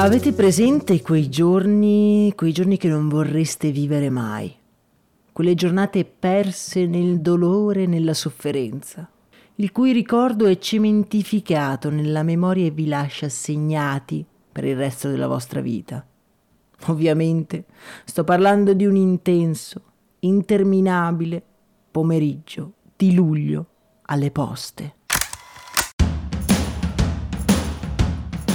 Avete presente quei giorni, quei giorni che non vorreste vivere mai? Quelle giornate perse nel dolore e nella sofferenza, il cui ricordo è cementificato nella memoria e vi lascia segnati per il resto della vostra vita. Ovviamente sto parlando di un intenso, interminabile pomeriggio di luglio alle poste.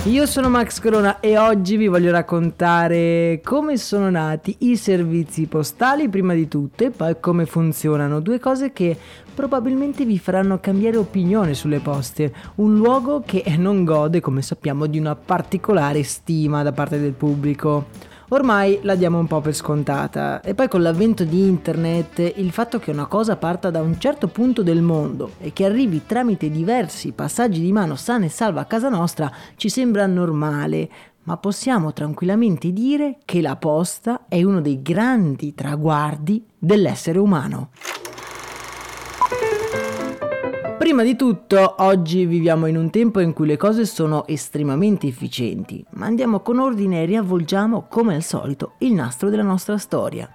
Io sono Max Corona e oggi vi voglio raccontare come sono nati i servizi postali prima di tutto e poi come funzionano, due cose che probabilmente vi faranno cambiare opinione sulle poste, un luogo che non gode, come sappiamo, di una particolare stima da parte del pubblico ormai la diamo un po' per scontata. E poi con l'avvento di internet, il fatto che una cosa parta da un certo punto del mondo e che arrivi tramite diversi passaggi di mano sana e salva a casa nostra ci sembra normale. Ma possiamo tranquillamente dire che la posta è uno dei grandi traguardi dell'essere umano. Prima di tutto, oggi viviamo in un tempo in cui le cose sono estremamente efficienti, ma andiamo con ordine e riavvolgiamo, come al solito, il nastro della nostra storia.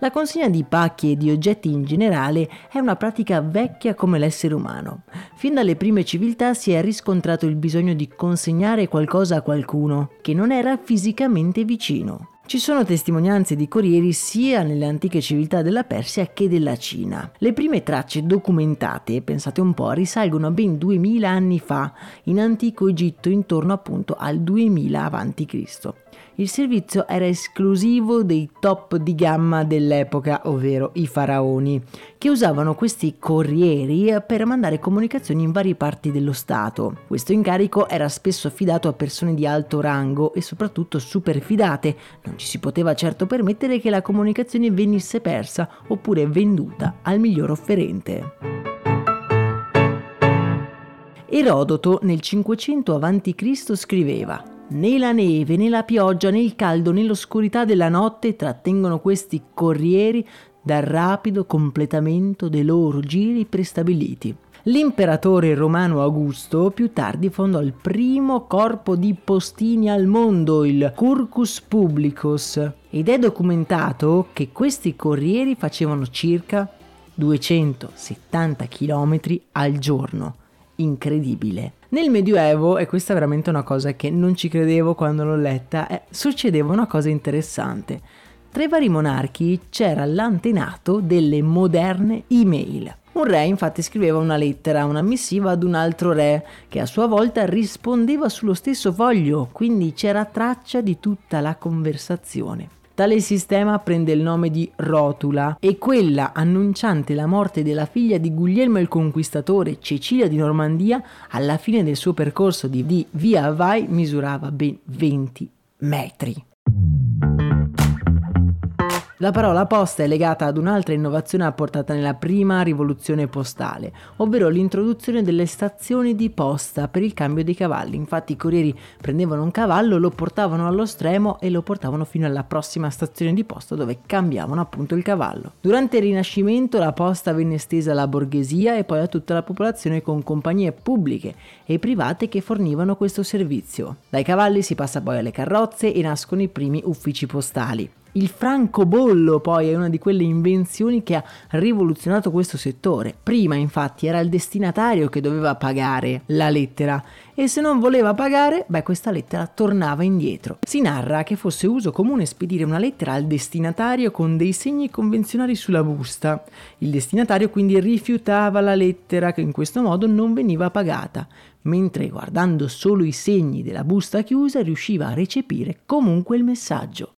La consegna di pacchi e di oggetti in generale è una pratica vecchia come l'essere umano. Fin dalle prime civiltà si è riscontrato il bisogno di consegnare qualcosa a qualcuno che non era fisicamente vicino. Ci sono testimonianze di corrieri sia nelle antiche civiltà della Persia che della Cina. Le prime tracce documentate, pensate un po', risalgono a ben 2000 anni fa, in antico Egitto intorno appunto al 2000 a.C il servizio era esclusivo dei top di gamma dell'epoca, ovvero i faraoni, che usavano questi corrieri per mandare comunicazioni in varie parti dello Stato. Questo incarico era spesso affidato a persone di alto rango e soprattutto super fidate, non ci si poteva certo permettere che la comunicazione venisse persa oppure venduta al miglior offerente. Erodoto nel 500 a.C. scriveva Né la neve, né la pioggia, né il caldo, né l'oscurità della notte trattengono questi corrieri dal rapido completamento dei loro giri prestabiliti. L'imperatore romano Augusto più tardi fondò il primo corpo di postini al mondo, il Curcus Publicus, ed è documentato che questi corrieri facevano circa 270 km al giorno. Incredibile. Nel Medioevo, e questa è veramente una cosa che non ci credevo quando l'ho letta, eh, succedeva una cosa interessante. Tra i vari monarchi c'era l'antenato delle moderne email. Un re infatti scriveva una lettera, una missiva ad un altro re, che a sua volta rispondeva sullo stesso foglio, quindi c'era traccia di tutta la conversazione. Tale sistema prende il nome di rotula e quella annunciante la morte della figlia di Guglielmo il Conquistatore, Cecilia di Normandia, alla fine del suo percorso di, di via Vai misurava ben 20 metri. La parola posta è legata ad un'altra innovazione apportata nella prima rivoluzione postale, ovvero l'introduzione delle stazioni di posta per il cambio dei cavalli. Infatti i corrieri prendevano un cavallo, lo portavano allo stremo e lo portavano fino alla prossima stazione di posta dove cambiavano appunto il cavallo. Durante il Rinascimento la posta venne estesa alla borghesia e poi a tutta la popolazione con compagnie pubbliche e private che fornivano questo servizio. Dai cavalli si passa poi alle carrozze e nascono i primi uffici postali. Il francobollo poi è una di quelle invenzioni che ha rivoluzionato questo settore. Prima infatti era il destinatario che doveva pagare la lettera e se non voleva pagare, beh questa lettera tornava indietro. Si narra che fosse uso comune spedire una lettera al destinatario con dei segni convenzionali sulla busta. Il destinatario quindi rifiutava la lettera che in questo modo non veniva pagata, mentre guardando solo i segni della busta chiusa riusciva a recepire comunque il messaggio.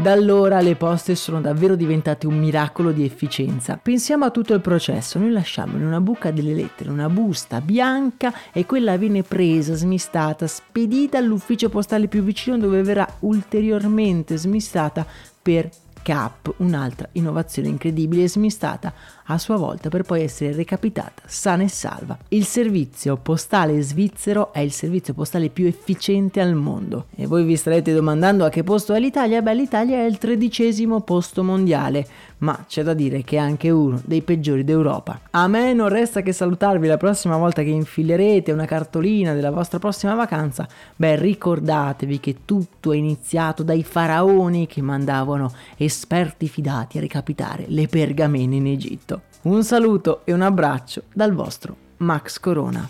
Da allora le poste sono davvero diventate un miracolo di efficienza. Pensiamo a tutto il processo, noi lasciamo in una buca delle lettere una busta bianca e quella viene presa, smistata, spedita all'ufficio postale più vicino dove verrà ulteriormente smistata per CAP, un'altra innovazione incredibile smistata a sua volta per poi essere recapitata sana e salva. Il servizio postale svizzero è il servizio postale più efficiente al mondo. E voi vi starete domandando a che posto è l'Italia? Beh, l'Italia è il tredicesimo posto mondiale, ma c'è da dire che è anche uno dei peggiori d'Europa. A me non resta che salutarvi la prossima volta che infilerete una cartolina della vostra prossima vacanza. Beh, ricordatevi che tutto è iniziato dai faraoni che mandavano esperti fidati a recapitare le pergamene in Egitto. Un saluto e un abbraccio dal vostro Max Corona.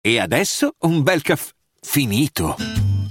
E adesso un bel caffè finito.